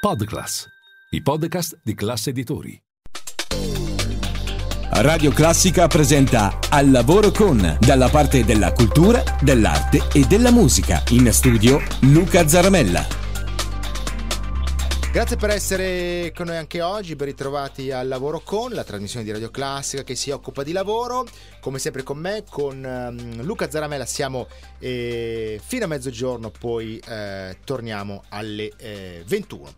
Podclass, i podcast di classe editori. Radio Classica presenta Al lavoro con, dalla parte della cultura, dell'arte e della musica. In studio Luca Zaramella. Grazie per essere con noi anche oggi, ben ritrovati al Lavoro Con, la trasmissione di Radio Classica che si occupa di lavoro, come sempre con me, con um, Luca Zaramella siamo eh, fino a mezzogiorno, poi eh, torniamo alle eh, 21.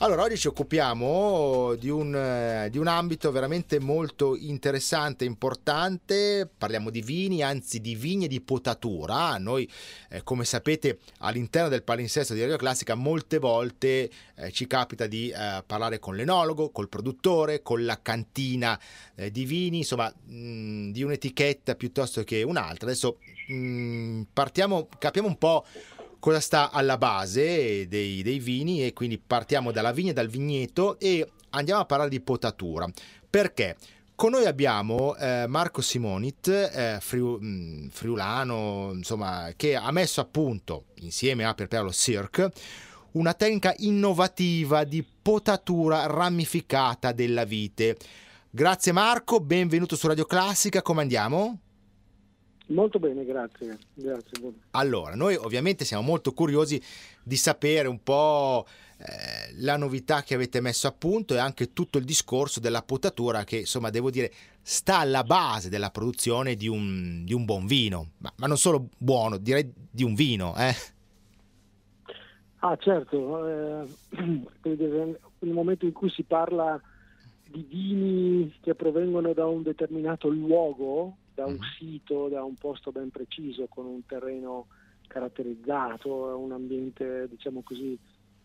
Allora, oggi ci occupiamo di un, eh, di un, ambito veramente molto interessante importante. Parliamo di vini, anzi di vigne di potatura. Noi, eh, come sapete, all'interno del palinsesto di Radio Classica molte volte eh, ci capita di eh, parlare con l'enologo, col produttore, con la cantina eh, di vini, insomma, mh, mm, di un'etichetta piuttosto che un'altra. Adesso mh, mm, partiamo, capiamo un po' cosa sta alla base dei, dei vini e quindi partiamo dalla vigna, dal vigneto e andiamo a parlare di potatura. Perché? Con noi abbiamo eh, Marco Simonit, eh, friu, mh, friulano, insomma, che ha messo a punto, insieme a per lo Cirque, una tecnica innovativa di potatura ramificata della vite. Grazie Marco, benvenuto su Radio Classica, come andiamo? Molto bene, grazie. grazie. Allora, noi ovviamente siamo molto curiosi di sapere un po' eh, la novità che avete messo a punto e anche tutto il discorso della potatura che, insomma, devo dire, sta alla base della produzione di un, di un buon vino, ma, ma, non solo buono, direi di un vino. Eh? Ah, certo, eh, nel momento in cui si parla di vini che provengono da un determinato luogo, da un mm-hmm. sito, da un posto ben preciso, con un terreno caratterizzato, un ambiente, diciamo così,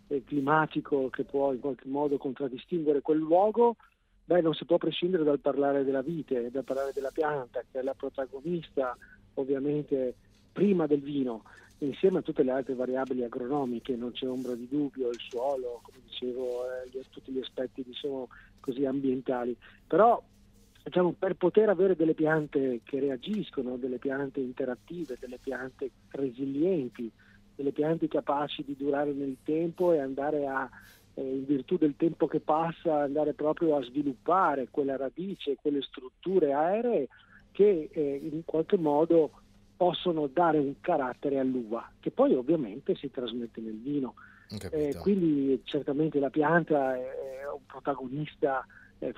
eh, climatico che può in qualche modo contraddistinguere quel luogo, beh, non si può prescindere dal parlare della vite, dal parlare della pianta, che è la protagonista ovviamente prima del vino, insieme a tutte le altre variabili agronomiche, non c'è ombra di dubbio, il suolo, come dicevo, eh, tutti gli aspetti diciamo, così ambientali. Però diciamo, per poter avere delle piante che reagiscono, delle piante interattive, delle piante resilienti, delle piante capaci di durare nel tempo e andare a, eh, in virtù del tempo che passa, andare proprio a sviluppare quella radice, quelle strutture aeree che eh, in qualche modo possono dare un carattere all'uva, che poi ovviamente si trasmette nel vino. Eh, quindi certamente la pianta è un protagonista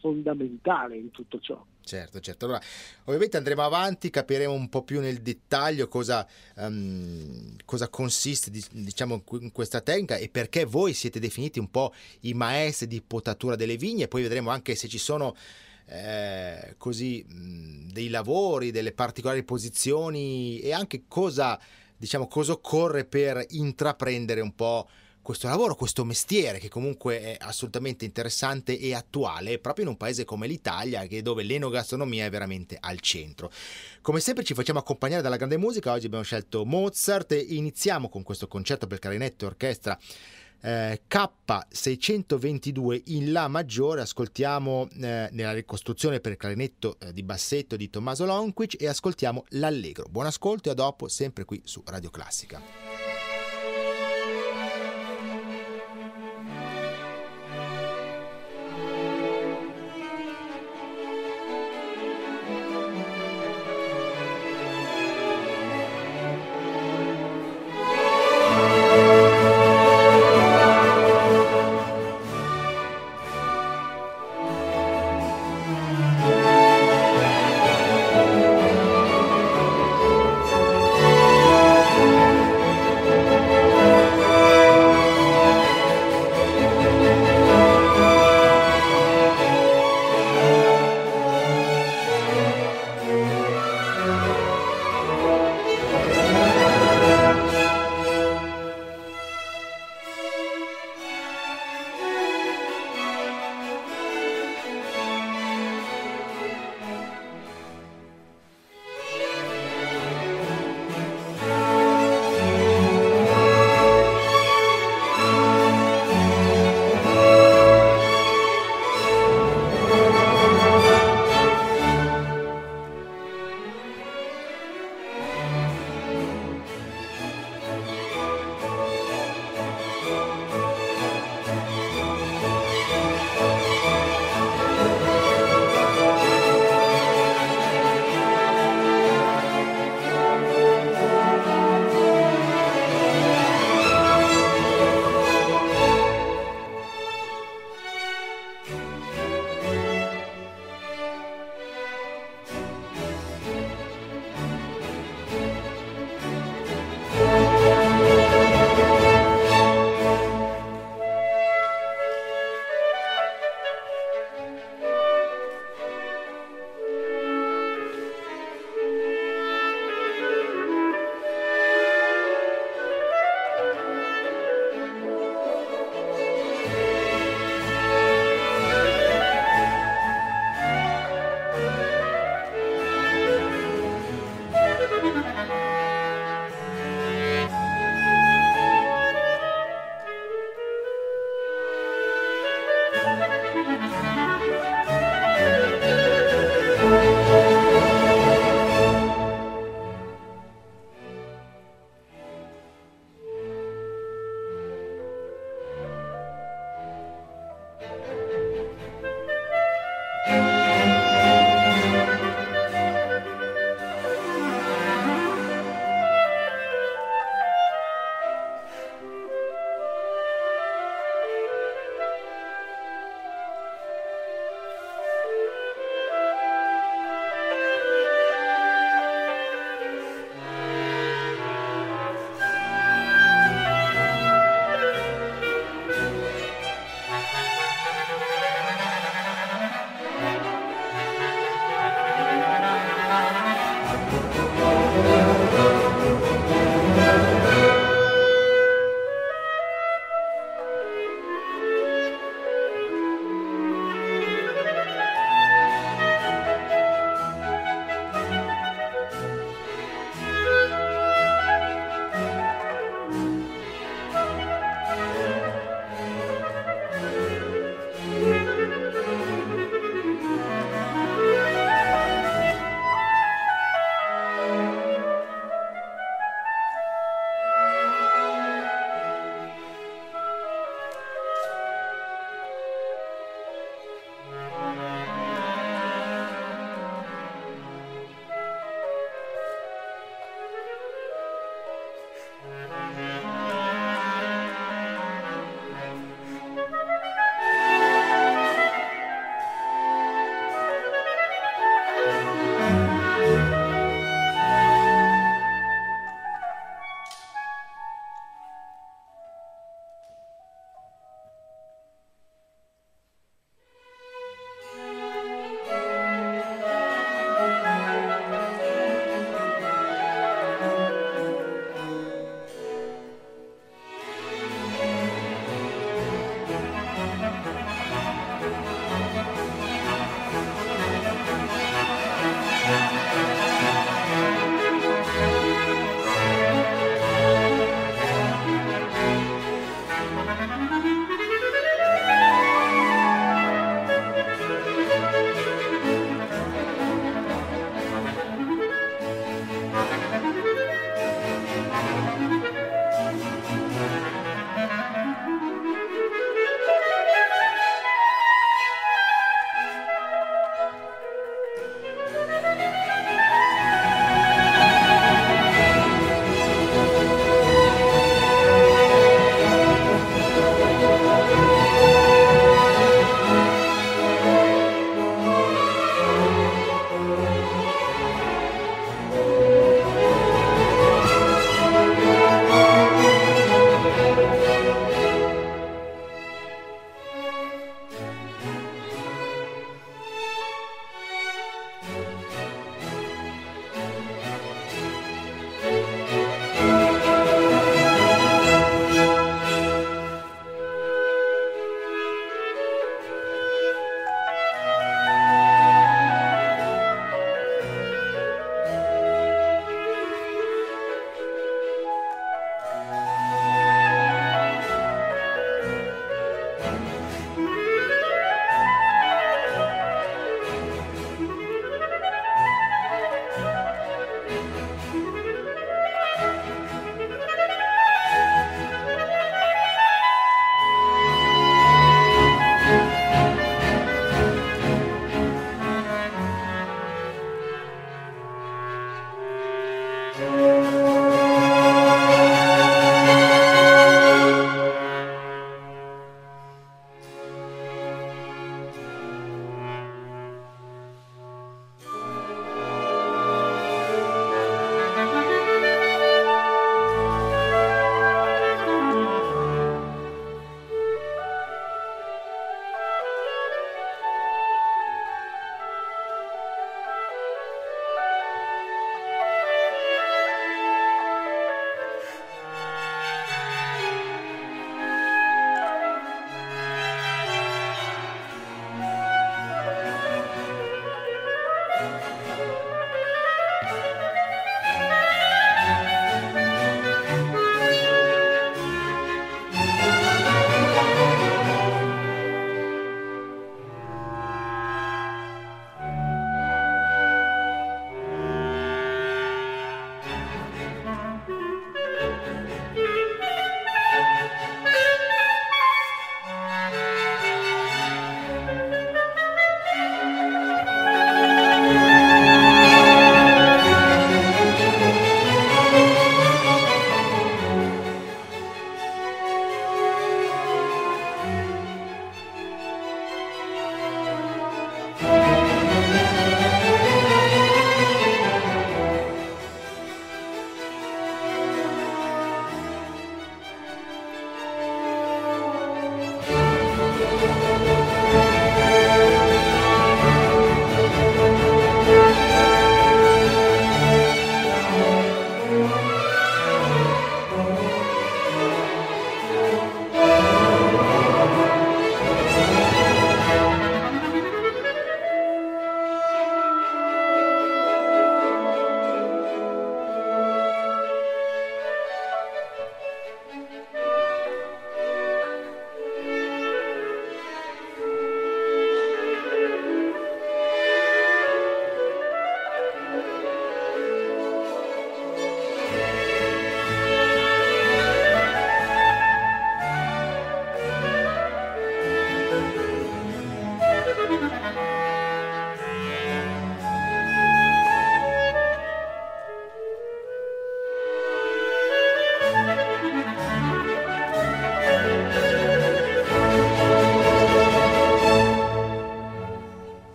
fondamentale in tutto ciò. Certo, certo. Allora, ovviamente andremo avanti, capiremo un po' più nel dettaglio cosa, um, cosa consiste diciamo, in questa tecnica e perché voi siete definiti un po' i maestri di potatura delle vigne, poi vedremo anche se ci sono eh, così mh, dei lavori, delle particolari posizioni e anche cosa, diciamo, cosa occorre per intraprendere un po' questo lavoro, questo mestiere che comunque è assolutamente interessante e attuale proprio in un paese come l'Italia dove l'enogastronomia è veramente al centro. Come sempre ci facciamo accompagnare dalla grande musica, oggi abbiamo scelto Mozart e iniziamo con questo concerto per clarinetto e orchestra eh, K622 in La maggiore, ascoltiamo eh, nella ricostruzione per clarinetto eh, di bassetto di Tommaso Lonquic e ascoltiamo l'Allegro. Buon ascolto e a dopo sempre qui su Radio Classica.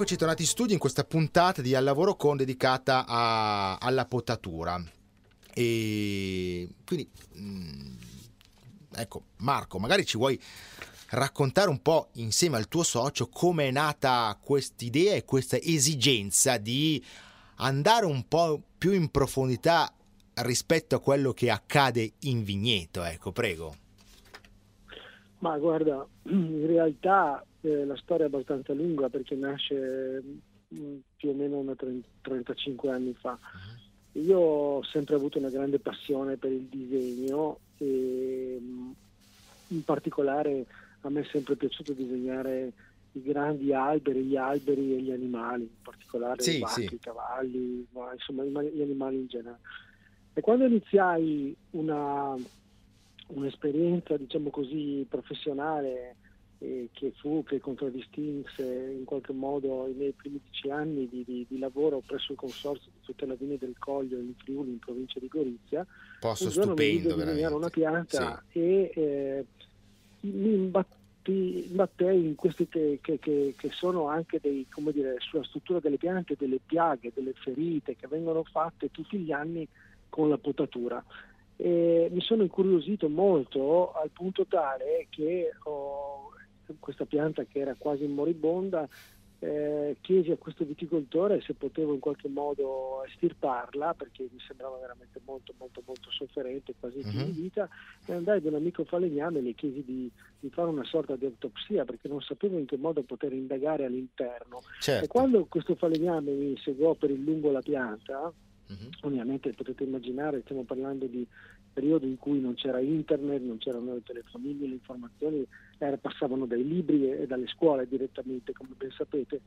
Eccoci tornati in studio in questa puntata di Al lavoro con dedicata a- alla potatura. E quindi, mm, ecco, Marco, magari ci vuoi raccontare un po' insieme al tuo socio come è nata quest'idea e questa esigenza di andare un po' più in profondità rispetto a quello che accade in vigneto, ecco, prego. Ma guarda, in realtà eh, la storia è abbastanza lunga perché nasce mh, più o meno una 30 35 anni fa. Io ho sempre avuto una grande passione per il disegno e mh, in particolare a me è sempre piaciuto disegnare i grandi alberi, gli alberi e gli animali, in particolare Sì, i vacchi, sì. i cavalli, ma insomma gli animali in generale. E quando iniziai una, un'esperienza, diciamo così, professionale eh, che fu, che contraddistinse in qualche modo i miei primi dieci anni di, di- di lavoro presso il consorzio di tutela Vini del Coglio in Friuli, in provincia di Gorizia, Posto stupendo, veramente. una pianta e eh, mi imbatti, imbattei in questi che, che- che- che sono anche dei, come dire, sulla struttura delle piante, delle piaghe, delle ferite che vengono fatte tutti gli anni con la potatura. E mi sono incuriosito molto al punto tale che ho questa pianta che era quasi moribonda eh, chiesi a questo viticoltore se potevo in qualche modo estirparla perché mi sembrava veramente molto molto molto sofferente, quasi in fine Mhm. vita e andai da un amico falegname e le chiesi di, di fare una sorta di autopsia perché non sapevo in che modo poter indagare all'interno. Certo. E quando questo falegname mi seguò per il lungo la pianta, Mhm. ovviamente potete immaginare, stiamo parlando di periodo in cui non c'era internet, non c'erano le telefonini, le informazioni eh, passavano dai libri e, e dalle scuole direttamente, come ben sapete.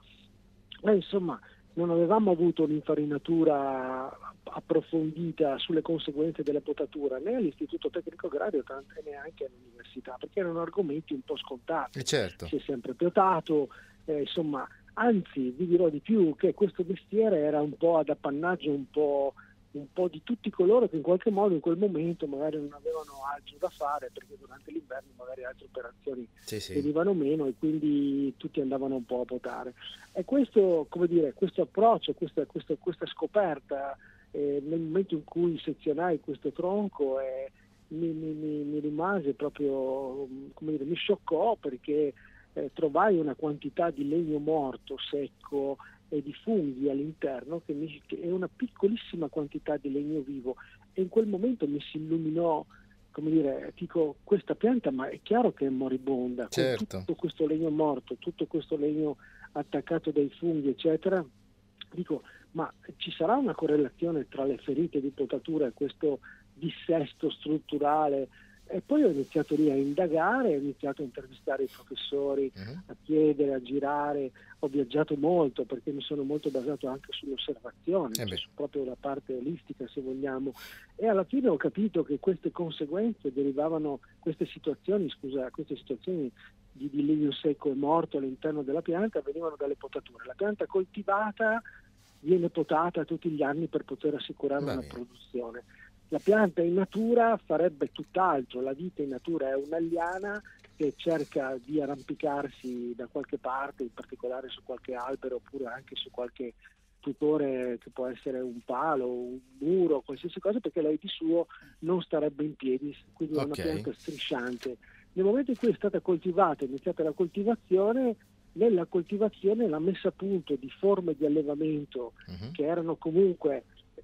E insomma, non avevamo avuto un'infarinatura approfondita sulle conseguenze della potatura né all'Istituto Tecnico Agrario e neanche all'università, perché erano argomenti un po' scontati Eh, certo. si è sempre piotato, eh, insomma, anzi vi dirò di più che questo mestiere era un po' ad appannaggio un po', un po' di tutti coloro che in qualche modo in quel momento magari non avevano altro da fare perché durante l'inverno magari altre operazioni Sì, sì. venivano meno e quindi tutti andavano un po' a votare. E questo, come dire, questo approccio, questa, questa- questa scoperta eh, nel momento in cui sezionai questo tronco eh, mi, mi- mi- rimase proprio, come dire, mi scioccò perché eh, trovai una quantità di legno morto, secco e di funghi all'interno che, mi, che è una piccolissima quantità di legno vivo e in quel momento mi si illuminò come dire, dico, questa pianta ma è chiaro che è moribonda, con Certo. tutto questo legno morto, tutto questo legno attaccato dai funghi, eccetera, dico, ma ci sarà una correlazione tra le ferite di potatura e questo dissesto strutturale? E poi ho iniziato lì a indagare, ho iniziato a intervistare i professori, Mhm. a chiedere, a girare, ho viaggiato molto perché mi sono molto basato anche sull'osservazione, Eh cioè su proprio la parte olistica se vogliamo, e alla fine ho capito che queste conseguenze derivavano, queste situazioni, scusa, queste situazioni di, di legno secco e morto all'interno della pianta venivano dalle potature. La pianta coltivata viene potata tutti gli anni per poter assicurare una produzione. La pianta in natura farebbe tutt'altro, la vita in natura è una liana che cerca di arrampicarsi da qualche parte, in particolare su qualche albero oppure anche su qualche tutore che può essere un palo, un muro, qualsiasi cosa, perché lei di suo non starebbe in piedi, quindi è una pianta strisciante. Nel momento in cui è stata coltivata, è iniziata la coltivazione, nella coltivazione la messa a punto di forme di allevamento Mhm. che erano comunque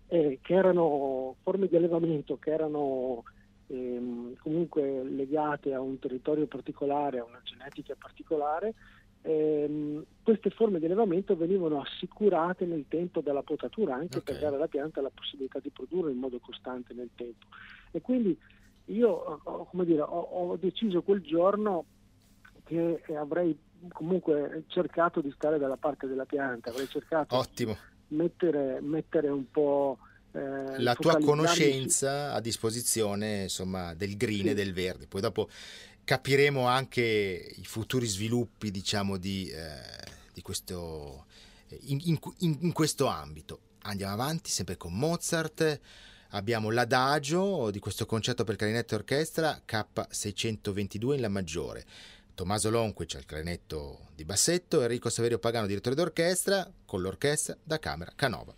eh, che erano forme di allevamento che erano ehm, comunque legate a un territorio particolare, a una genetica particolare, ehm, queste forme di allevamento venivano assicurate nel tempo dalla potatura anche Ok. per dare alla pianta la possibilità di produrre in modo costante nel tempo. E quindi io dire, ho, ho deciso quel giorno che avrei comunque cercato di stare dalla parte della pianta, avrei cercato Ottimo. Mettere, mettere un po' eh, La tua conoscenza a disposizione, insomma, del green Sì. e del verde. Poi dopo capiremo anche i futuri sviluppi, diciamo, di, eh, di questo, in, in- in- in questo ambito. Andiamo avanti sempre con Mozart. Abbiamo l'adagio di questo concerto per clarinetto e orchestra K622 in La maggiore. Tommaso Lonquic al clarinetto di bassetto, Enrico Saverio Pagano direttore d'orchestra, con l'orchestra da Camera Canova.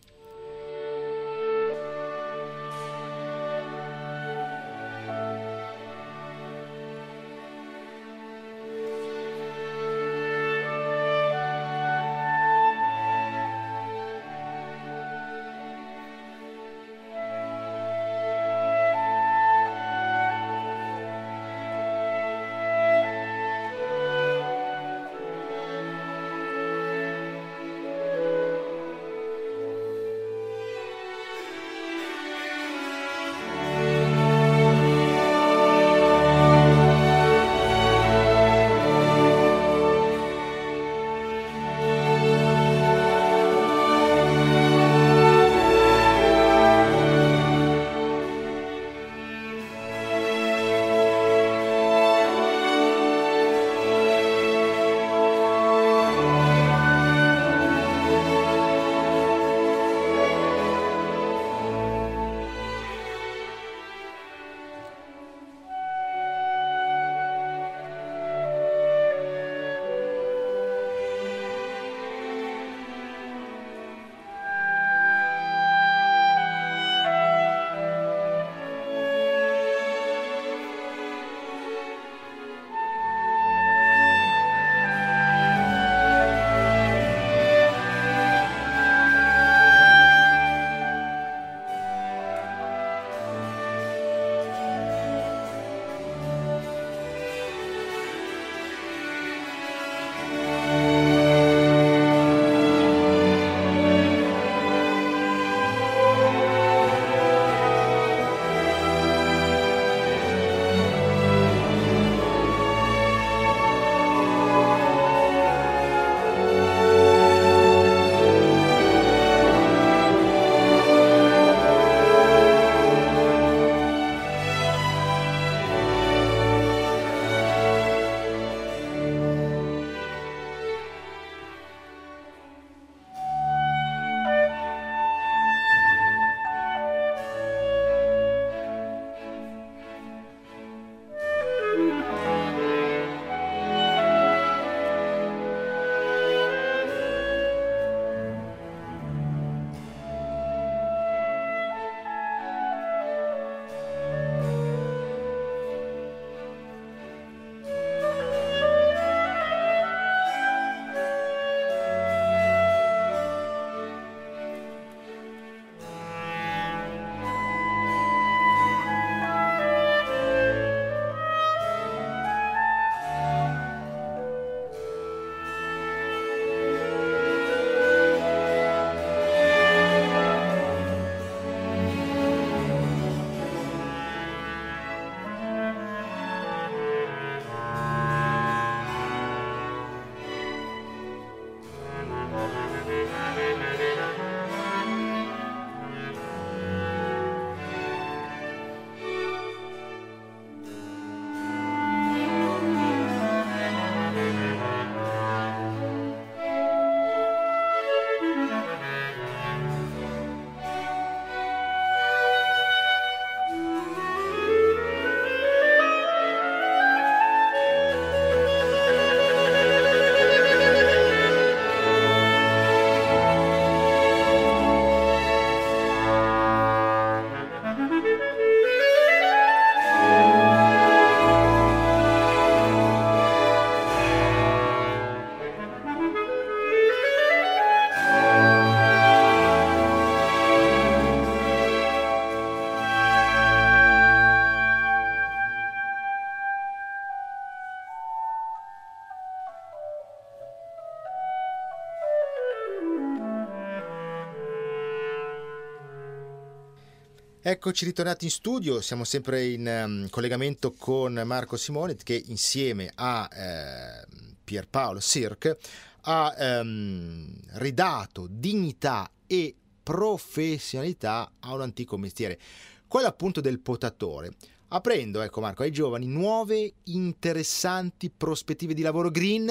Eccoci ritornati in studio, siamo sempre in um, collegamento con Marco Simonet che insieme a eh, Pierpaolo Sirk ha um, ridato dignità e professionalità a un antico mestiere, quello appunto del potatore, aprendo, ecco Marco, ai giovani nuove interessanti prospettive di lavoro green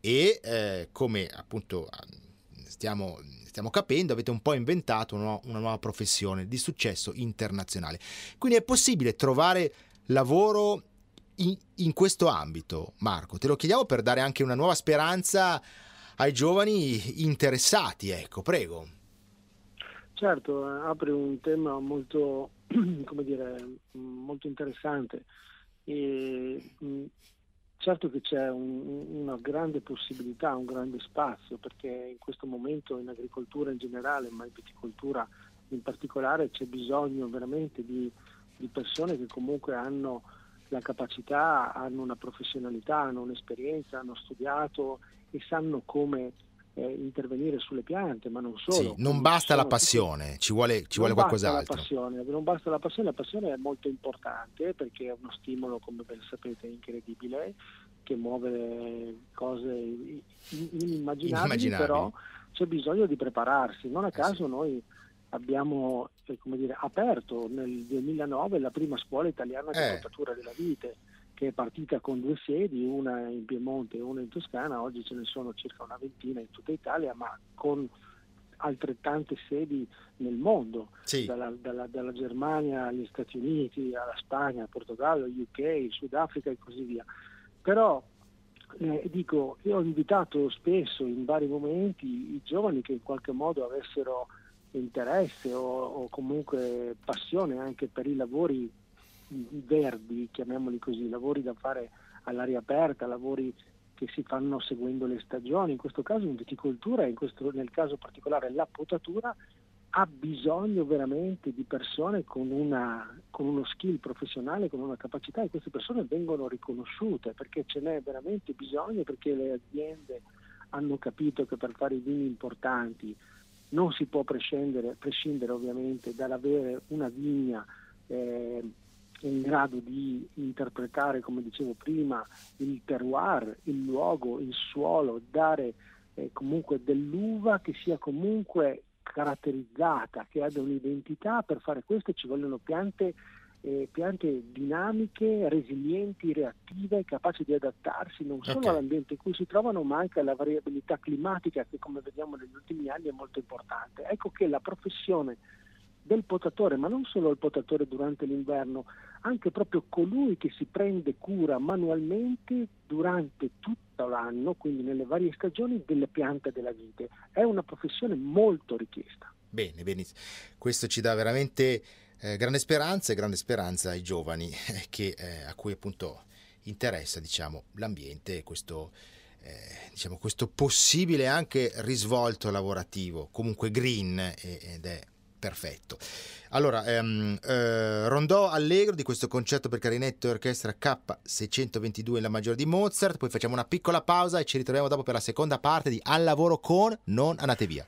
e eh, come appunto stiamo stiamo capendo, avete un po' inventato una, una nuova professione di successo internazionale. Quindi è possibile trovare lavoro in, in questo ambito, Marco? Te lo chiediamo per dare anche una nuova speranza ai giovani interessati, ecco, prego. Certo, apre un tema molto, come dire, molto interessante. E, certo che c'è un, una grande possibilità, un grande spazio, perché in questo momento in agricoltura in generale, ma in viticoltura in particolare, c'è bisogno veramente di, di persone che comunque hanno la capacità, hanno una professionalità, hanno un'esperienza, hanno studiato e sanno come eh, intervenire sulle piante, ma non solo. Sì, non basta la passione, ci vuole, ci vuole qualcos'altro. Passione, non basta la passione, la passione è molto importante perché è uno stimolo, come ben sapete, incredibile, che muove cose inimmaginabili, inimmaginabili. però c'è bisogno di prepararsi. Non a caso eh sì. noi abbiamo eh, dire, aperto nel 2009 la prima scuola italiana di eh. potatura della vite che è partita con due sedi, una in Piemonte e una in Toscana, oggi ce ne sono circa una ventina in tutta Italia, ma con altrettante sedi nel mondo, sì. dalla, dalla, dalla, Germania agli Stati Uniti, alla Spagna, al Portogallo, UK, Sudafrica e così via. Però eh, dico, io ho invitato spesso in vari momenti i giovani che in qualche modo avessero interesse o, o comunque passione anche per i lavori verdi, chiamiamoli così, lavori da fare all'aria aperta, lavori che si fanno seguendo le stagioni, in questo caso in viticoltura e nel caso particolare la potatura ha bisogno veramente di persone con, una, con, uno skill professionale, con una capacità e queste persone vengono riconosciute perché ce n'è veramente bisogno, perché le aziende hanno capito che per fare i vini importanti non si può prescindere, prescindere ovviamente dall'avere una vigna eh, in grado di interpretare, come dicevo prima, il terroir, il luogo, il suolo, dare eh, comunque dell'uva che sia comunque caratterizzata, che abbia un'identità, per fare questo ci vogliono piante, eh, piante dinamiche, resilienti, reattive, capaci di adattarsi non solo okay. all'ambiente in cui si trovano, ma anche alla variabilità climatica che come vediamo negli ultimi anni è molto importante. Ecco che la professione del potatore, ma non solo il potatore durante l'inverno, anche proprio colui che si prende cura manualmente durante tutto l'anno, quindi nelle varie stagioni, delle piante della vite. È una professione molto richiesta. Bene, benissimo. Questo ci dà veramente eh, grande speranza e grande speranza ai giovani eh, che, eh, a cui appunto interessa diciamo, l'ambiente e questo, eh, diciamo, questo possibile anche risvolto lavorativo, comunque green ed è perfetto. Allora, ehm, eh, rondò allegro di questo concerto per clarinetto e orchestra K622 in La maggiore di Mozart, poi facciamo una piccola pausa e ci ritroviamo dopo per la seconda parte di Al lavoro con Non andate via.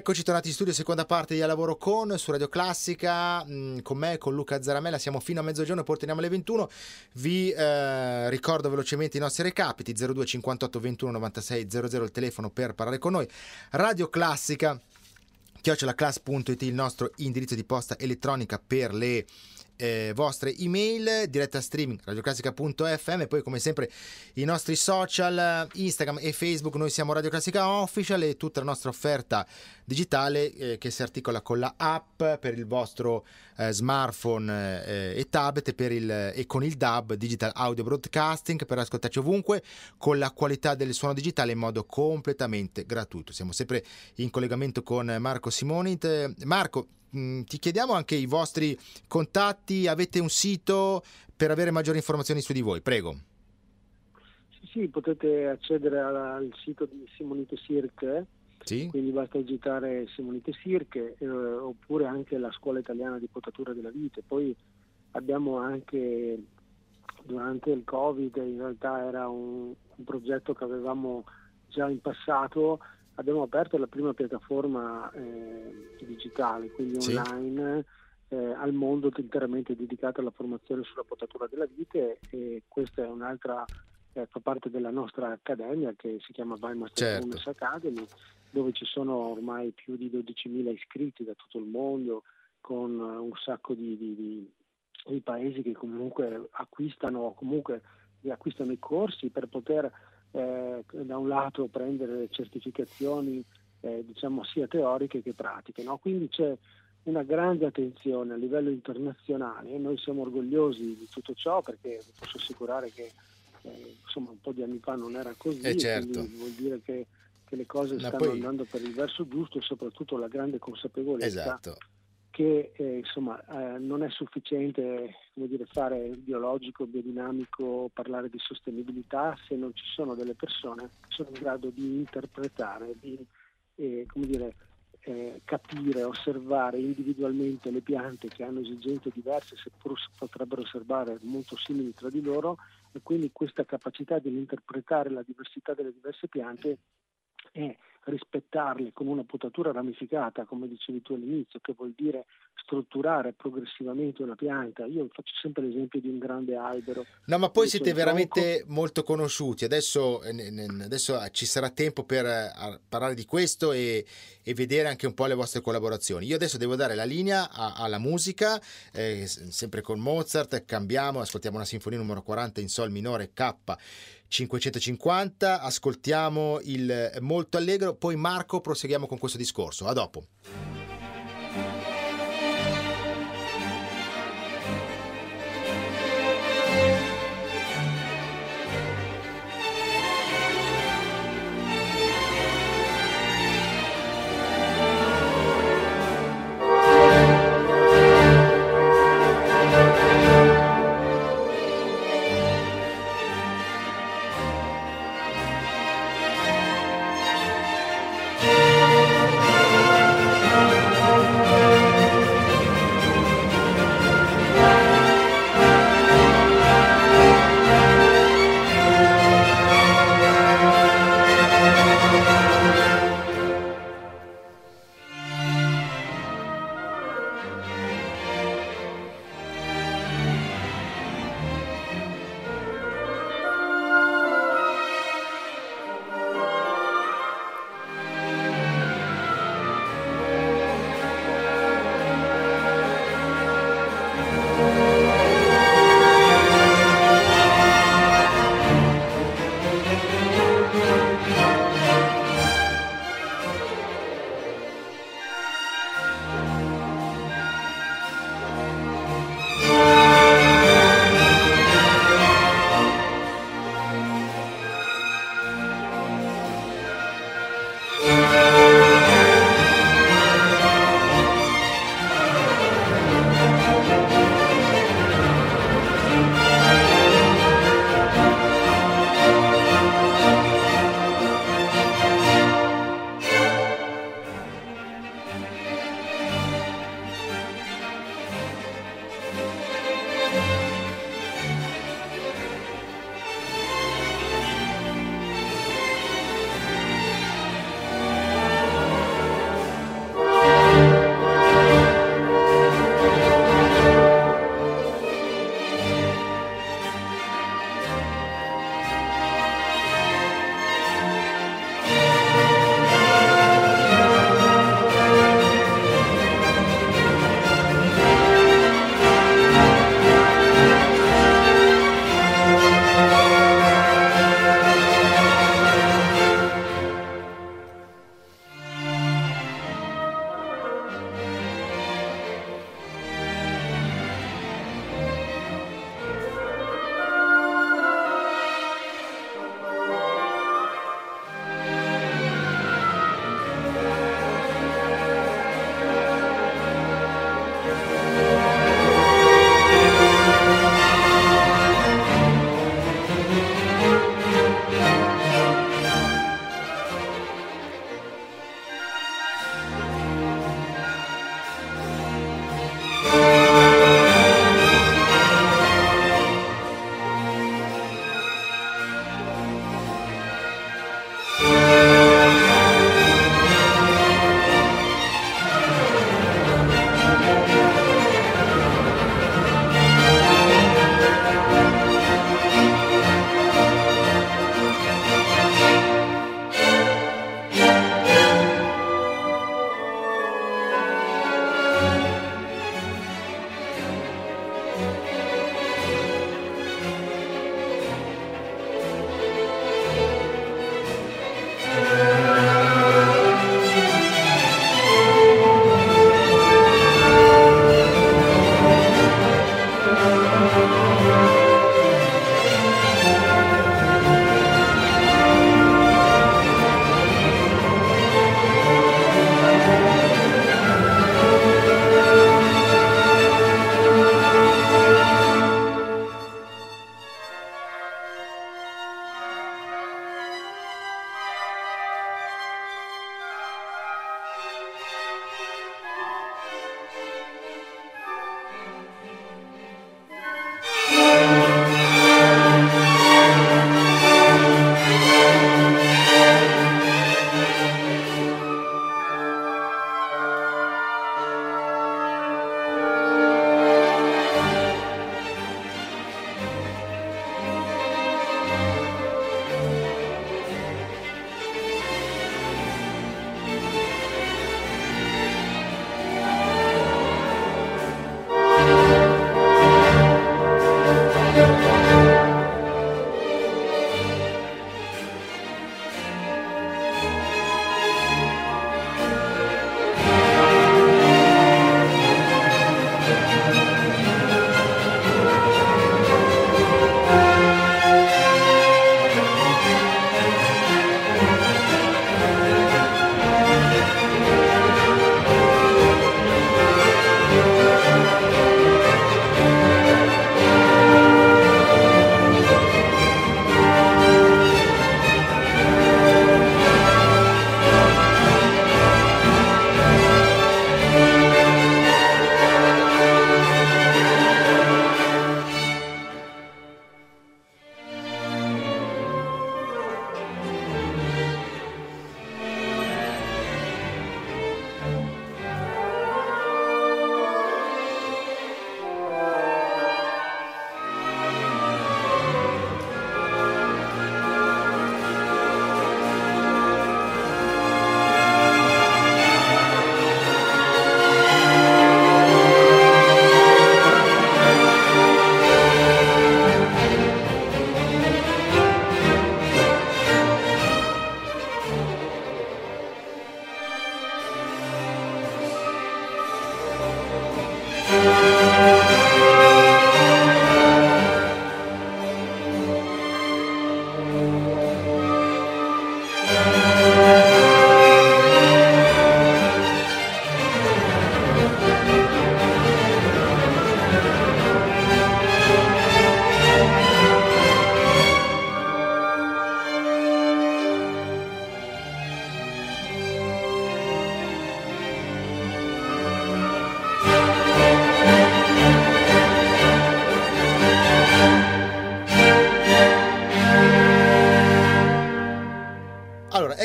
Eccoci tornati in studio, seconda parte di A Lavoro Con su Radio Classica, mm, con me, con Luca Zaramella, siamo fino a mezzogiorno poi torniamo alle 21. Vi eh, ricordo velocemente i nostri recapiti, 02 58 21 96 00 il telefono per parlare con noi. Radio Classica, chiocciolaclass.it il nostro indirizzo di posta elettronica per le eh, vostre email, diretta streaming radioclassica.fm, poi come sempre i nostri social, Instagram e Facebook, noi siamo Radio Classica Official e tutta la nostra offerta digitale eh, che si articola con la app per il vostro eh, smartphone eh, e tablet e, il, e, con il DAB, Digital Audio Broadcasting, per ascoltarci ovunque con la qualità del suono digitale in modo completamente gratuito. Siamo sempre in collegamento con Marco Simonit. Marco, Mm, ti chiediamo anche i vostri contatti, avete un sito per avere maggiori informazioni su di voi, prego. Sì, sì potete accedere al sito di Simonite Cirque, sì. quindi basta digitare Simonite Cirque eh, oppure anche la scuola italiana di potatura della vite. Poi abbiamo anche durante il Covid, in realtà era un, un progetto che avevamo già in passato abbiamo aperto la prima piattaforma eh, digitale, quindi sì. online, eh, al mondo interamente dedicata alla formazione sulla potatura della vite e questa è un'altra, eh, fa parte della nostra accademia che si chiama Weimaster certo. Academy, dove ci sono ormai più di 12.000 iscritti da tutto il mondo, con un sacco di, di, di, di paesi che comunque acquistano, comunque acquistano i corsi per poter eh, da un lato prendere certificazioni eh, diciamo sia teoriche che pratiche. No? Quindi c'è una grande attenzione a livello internazionale e noi siamo orgogliosi di tutto ciò perché vi posso assicurare che eh, insomma un po' di anni fa non era così, eh certo. vuol dire che, che le cose Ma stanno poi... andando per il verso giusto e soprattutto la grande consapevolezza esatto che eh, insomma, eh, non è sufficiente dire, fare biologico, biodinamico, parlare di sostenibilità se non ci sono delle persone che sono in grado di interpretare, di eh, dire, eh, capire, osservare individualmente le piante che hanno esigenze diverse, seppur potrebbero osservare molto simili tra di loro, e quindi questa capacità di interpretare la diversità delle diverse piante è rispettarle con una potatura ramificata, come dicevi tu all'inizio, che vuol dire strutturare progressivamente una pianta. Io faccio sempre l'esempio di un grande albero. No, ma poi siete veramente tronco. molto conosciuti. Adesso, eh, adesso, ci sarà tempo per eh, parlare di questo e, e, vedere anche un po' le vostre collaborazioni. Io adesso devo dare la linea a, alla musica, eh, sempre con Mozart. Cambiamo, ascoltiamo una sinfonia numero 40 in Sol minore K 550, ascoltiamo il molto allegro, poi Marco proseguiamo con questo discorso. A dopo.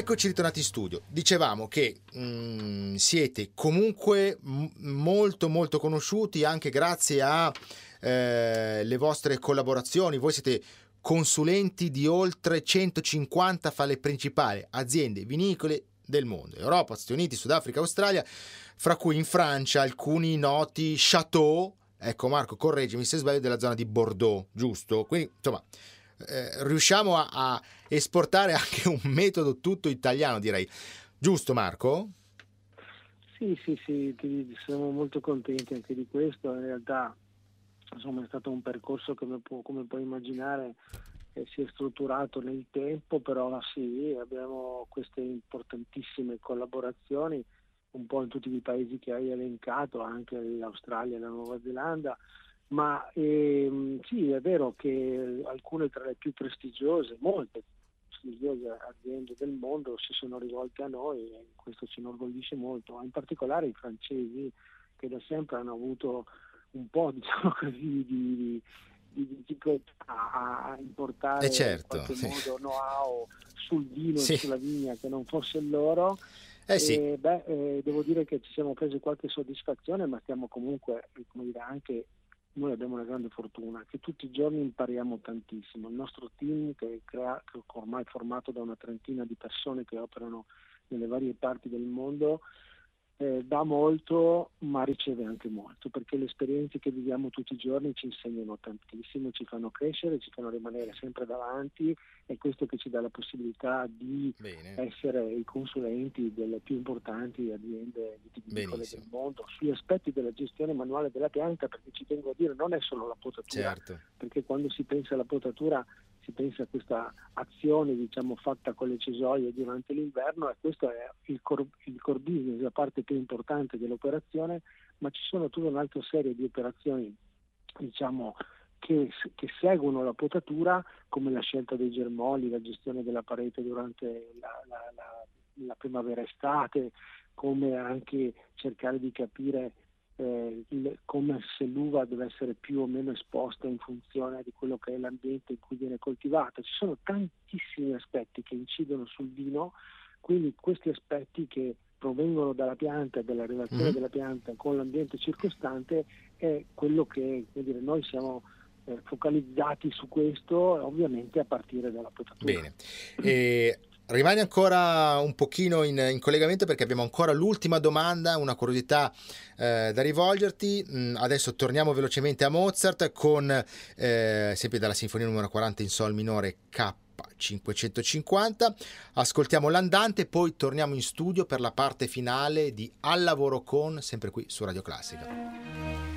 Eccoci ritornati in studio. Dicevamo che mh, mm, siete comunque m- molto molto conosciuti anche grazie alle eh, vostre collaborazioni. Voi siete consulenti di oltre 150 fra le principali aziende vinicole del mondo, Europa, Stati Uniti, Sudafrica, Australia, fra cui in Francia alcuni noti chateau, ecco Marco, correggimi se sbaglio, della zona di Bordeaux, giusto? Quindi, insomma, eh, riusciamo a, a, esportare anche un metodo tutto italiano, direi. Giusto Marco? Sì, sì, sì, siamo molto contenti anche di questo. In realtà insomma, è stato un percorso che come, puoi immaginare eh, si è strutturato nel tempo, però sì, abbiamo queste importantissime collaborazioni un po' in tutti i paesi che hai elencato, anche l'Australia e la Nuova Zelanda, ma ehm, sì, è vero che alcune tra le più prestigiose, molte prestigiose aziende del mondo si sono rivolte a noi e questo ci inorgoglisce molto, in particolare i francesi che da sempre hanno avuto un po' diciamo così di, di difficoltà a importare eh certo, in qualche sì. modo know-how sul vino sì. e sulla vigna che non fosse il loro. Eh sì. e, beh, eh, devo dire che ci siamo presi qualche soddisfazione, ma stiamo comunque, come dire, anche noi abbiamo una grande fortuna che tutti i giorni impariamo tantissimo. Il nostro team, che, che ormai è formato da una trentina di persone che operano nelle varie parti del mondo, eh, dà molto ma riceve anche molto perché le esperienze che viviamo tutti i giorni ci insegnano tantissimo, ci fanno crescere, ci fanno rimanere sempre davanti e questo che ci dà la possibilità di Bene. essere i consulenti delle più importanti aziende viticole del mondo sugli aspetti della gestione manuale della pianta perché ci tengo a dire non è solo la potatura certo. perché quando si pensa alla potatura si pensa a questa azione diciamo, fatta con le cesoie durante l'inverno e questo è il core, il core business, la parte più importante dell'operazione, ma ci sono tutta un'altra serie di operazioni diciamo, che, che, seguono la potatura come la scelta dei germogli, la gestione della parete durante la, la, la, la primavera-estate, come anche cercare di capire eh, il, come se l'uva deve essere più o meno esposta in funzione di quello che è l'ambiente in cui viene coltivata. Ci sono tantissimi aspetti che incidono sul vino, quindi questi aspetti che provengono dalla pianta e dalla relazione mm-hmm. della pianta con l'ambiente circostante è quello che dire, noi siamo eh, focalizzati su questo ovviamente a partire dalla potatura. Bene. E Rimani ancora un pochino in, in, collegamento perché abbiamo ancora l'ultima domanda, una curiosità eh, da rivolgerti. Mm, adesso torniamo velocemente a Mozart con eh, sempre dalla Sinfonia numero 40 in Sol minore K. 550 ascoltiamo l'andante poi torniamo in studio per la parte finale di Al lavoro con sempre qui su Radio Classica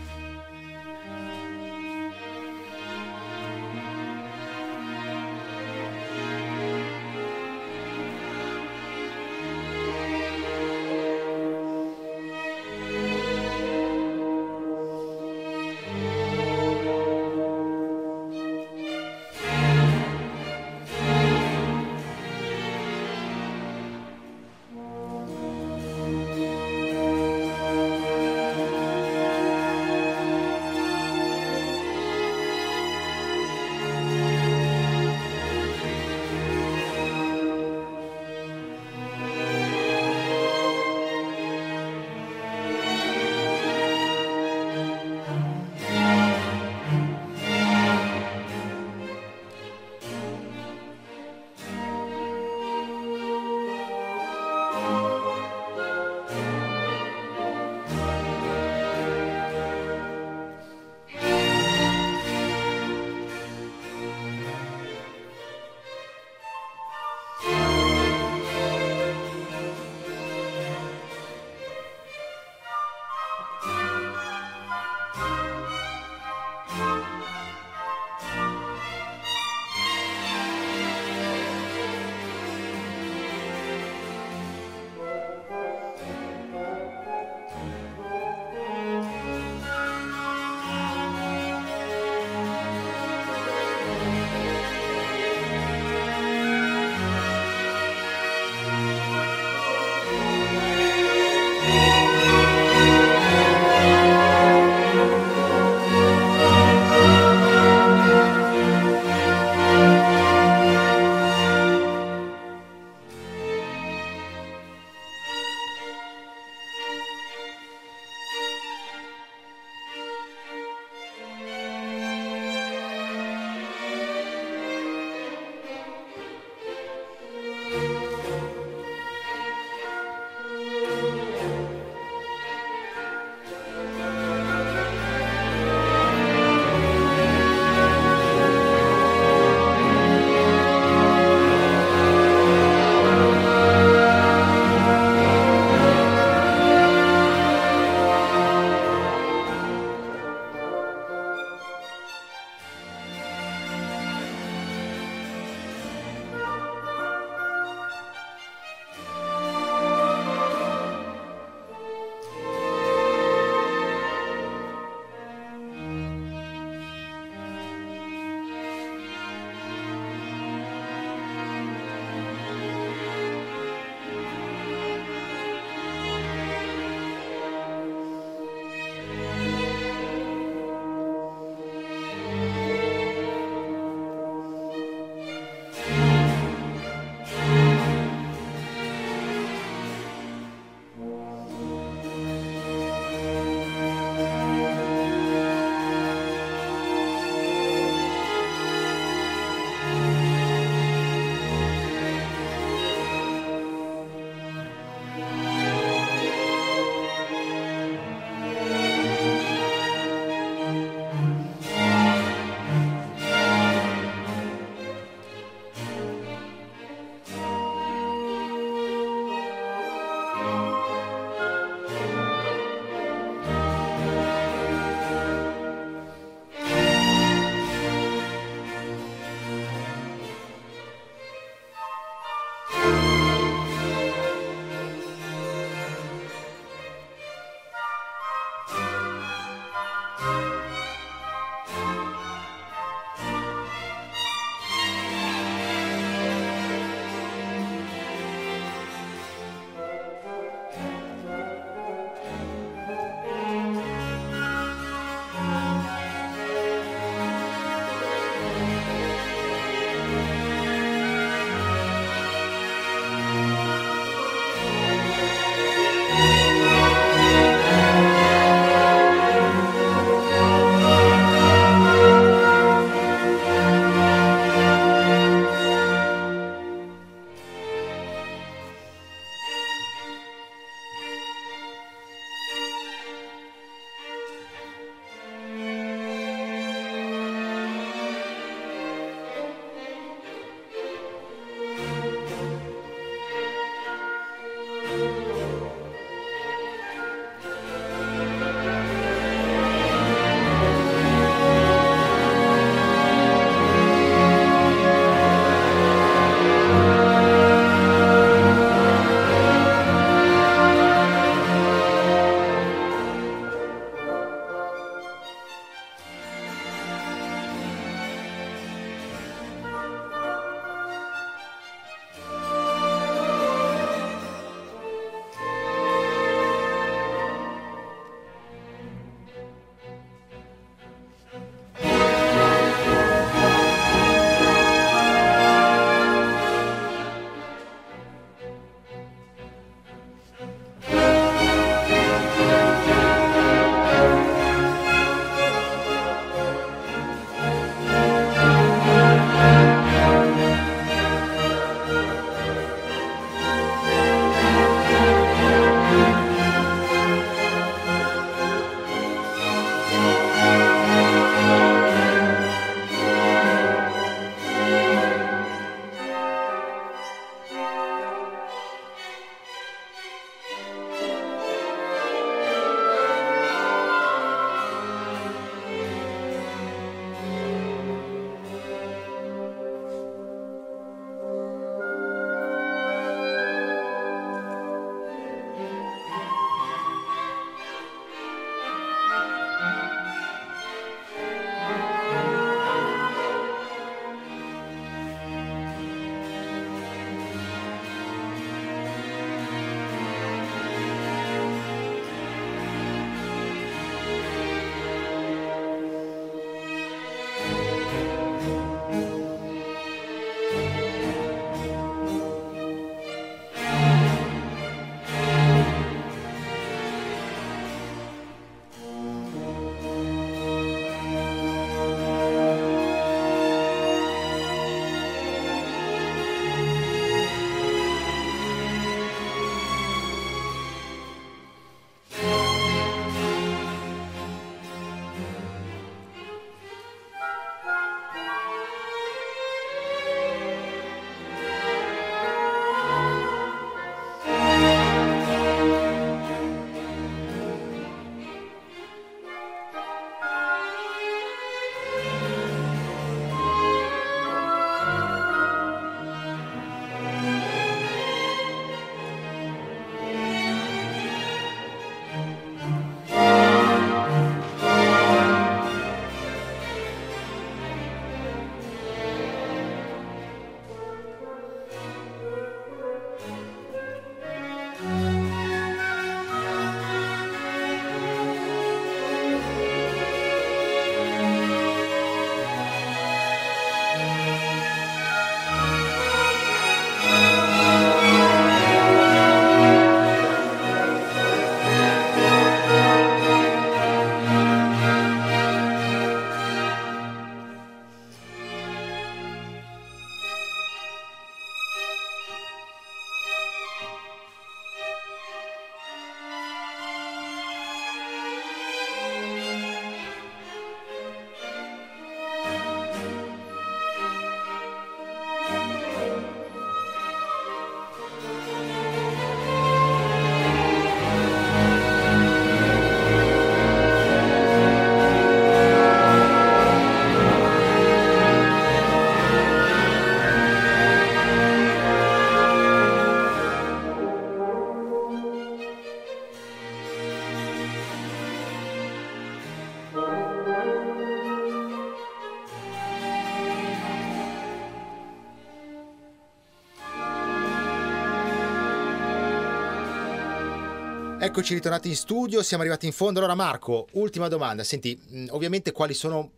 Eccoci ritornati in studio, siamo arrivati in fondo. Allora Marco, ultima domanda. Senti, ovviamente quali sono,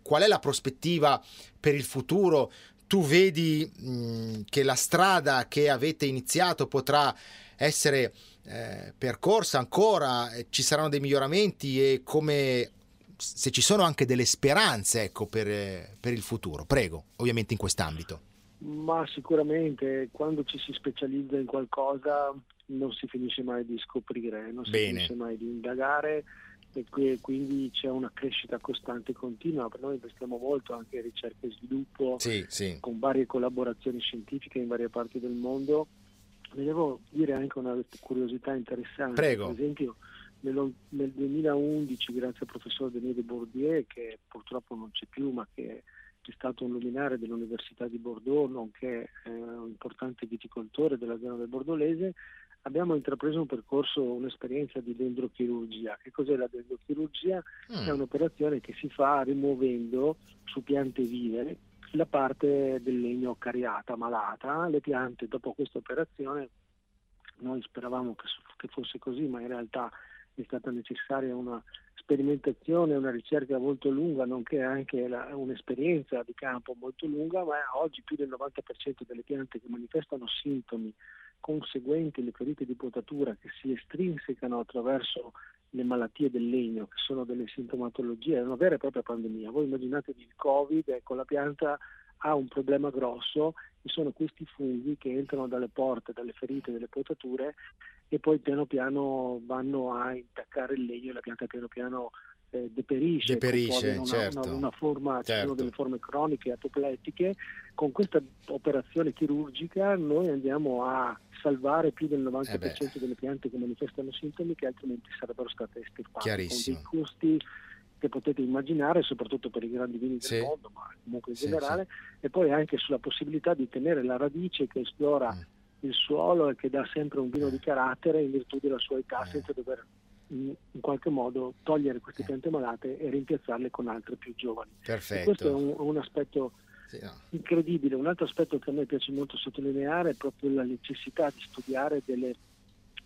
qual è la prospettiva per il futuro? Tu vedi mh, che la strada che avete iniziato potrà essere eh, percorsa ancora, ci saranno dei miglioramenti e come se ci sono anche delle speranze ecco, per, per il futuro. Prego, ovviamente in quest'ambito. Ma sicuramente quando ci si specializza in qualcosa non si finisce mai di scoprire, non si Bene. finisce mai di indagare e quindi c'è una crescita costante e continua. Per noi investiamo molto anche in ricerca e sviluppo sì, sì. con varie collaborazioni scientifiche in varie parti del mondo. Vi devo dire anche una curiosità interessante. Prego. Per esempio, nel 2011, grazie al professor Denis de Bourdieu, che purtroppo non c'è più, ma che è stato un luminare dell'Università di Bordeaux, nonché eh, un importante viticoltore della zona del Bordolese, abbiamo intrapreso un percorso, un'esperienza di dendrochirurgia. Che cos'è la dendrochirurgia? Mm. È un'operazione che si fa rimuovendo su piante vive la parte del legno cariata, malata. Le piante dopo questa operazione, noi speravamo che, che fosse così, ma in realtà è stata necessaria una sperimentazione, una ricerca molto lunga, nonché anche la, un'esperienza di campo molto lunga, ma oggi più del 90% delle piante che manifestano sintomi conseguenti alle ferite di potatura che si estrinsecano attraverso le malattie del legno, che sono delle sintomatologie, è una vera e propria pandemia. Voi immaginatevi il Covid, ecco la pianta ha un problema grosso e sono questi funghi che entrano dalle porte, dalle ferite, dalle potature e poi piano piano vanno a intaccare il legno e la pianta piano piano eh, deperisce, deperisce una, certo. una, una, forma, certo. ci sono delle forme croniche apoplettiche. Con questa operazione chirurgica noi andiamo a salvare più del 90% eh delle piante che manifestano sintomi che altrimenti sarebbero state estirpate. Chiarissimo. Con dei costi che potete immaginare, soprattutto per i grandi vini sì. del mondo, ma comunque in sì, generale, sì. e poi anche sulla possibilità di tenere la radice che esplora mm. Il suolo e che dà sempre un vino di carattere in virtù della sua età, eh. senza dover in, in, qualche modo togliere queste eh. piante malate e rimpiazzarle con altre più giovani. Perfetto. E questo è un, un aspetto no. incredibile. Un altro aspetto che a me piace molto sottolineare è proprio la necessità di studiare delle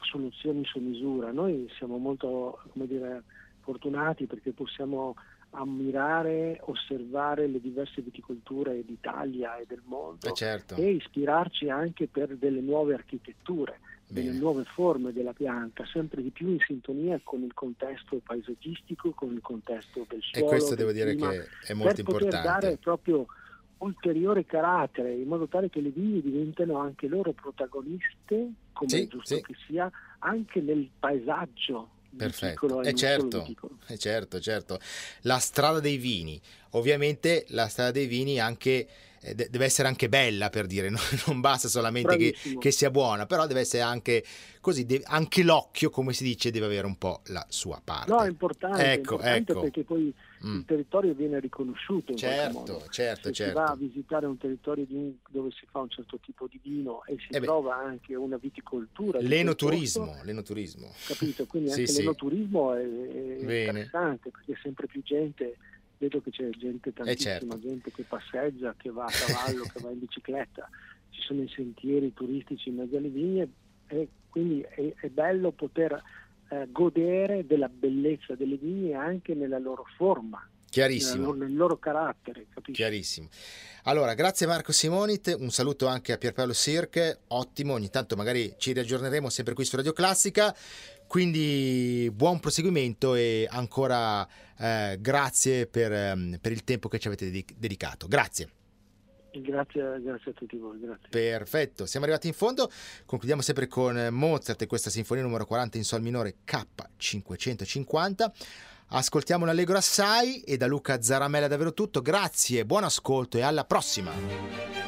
soluzioni su misura. Noi siamo molto, come dire, fortunati perché possiamo ammirare, osservare le diverse viticolture d'Italia e del mondo eh certo. e ispirarci anche per delle nuove architetture, Bene. delle nuove forme della pianta, sempre di più in sintonia con il contesto paesaggistico, con il contesto del suolo. E questo devo dire clima, che è molto importante. Per dare proprio ulteriore carattere, in modo tale che le vigne diventino anche loro protagoniste, come sì, è giusto sì. che sia, anche nel paesaggio Perfetto, e eh certo, e eh certo, certo. La strada dei vini, ovviamente la strada dei vini anche eh, deve essere anche bella per dire, non basta solamente che, che, sia buona, però deve essere anche così, deve, anche l'occhio, come si dice, deve avere un po' la sua parte. No, è importante, ecco, è importante ecco. perché poi mm. il territorio viene riconosciuto. certo, certo, Se certo. si va a visitare un territorio un, dove si fa un certo tipo di vino e si eh trova anche una viticoltura. L'enoturismo, l'enoturismo. Capito? Quindi anche sì, l'enoturismo è, è interessante perché sempre più gente vedo che c'è gente, tantissima certo. gente che passeggia, che va a cavallo, che va in bicicletta, ci sono i sentieri turistici in mezzo alle vigne e quindi è, è bello poter eh, godere della bellezza delle vigne anche nella loro forma. Chiarissimo. Nel, nel loro carattere, capisci? Chiarissimo. Allora, grazie Marco Simonit, un saluto anche a Pierpaolo Sirche, ottimo, ogni tanto magari ci riaggiorneremo sempre qui su Radio Classica. Quindi buon proseguimento e ancora eh, grazie per, um, per, il tempo che ci avete dedicato. Grazie. Grazie, grazie, a tutti voi. Grazie. Perfetto, siamo arrivati in fondo. Concludiamo sempre con Mozart e questa sinfonia numero 40 in Sol minore K550. Ascoltiamo l'Allegro assai e da Luca Zaramella davvero tutto. Grazie, buon ascolto e alla prossima.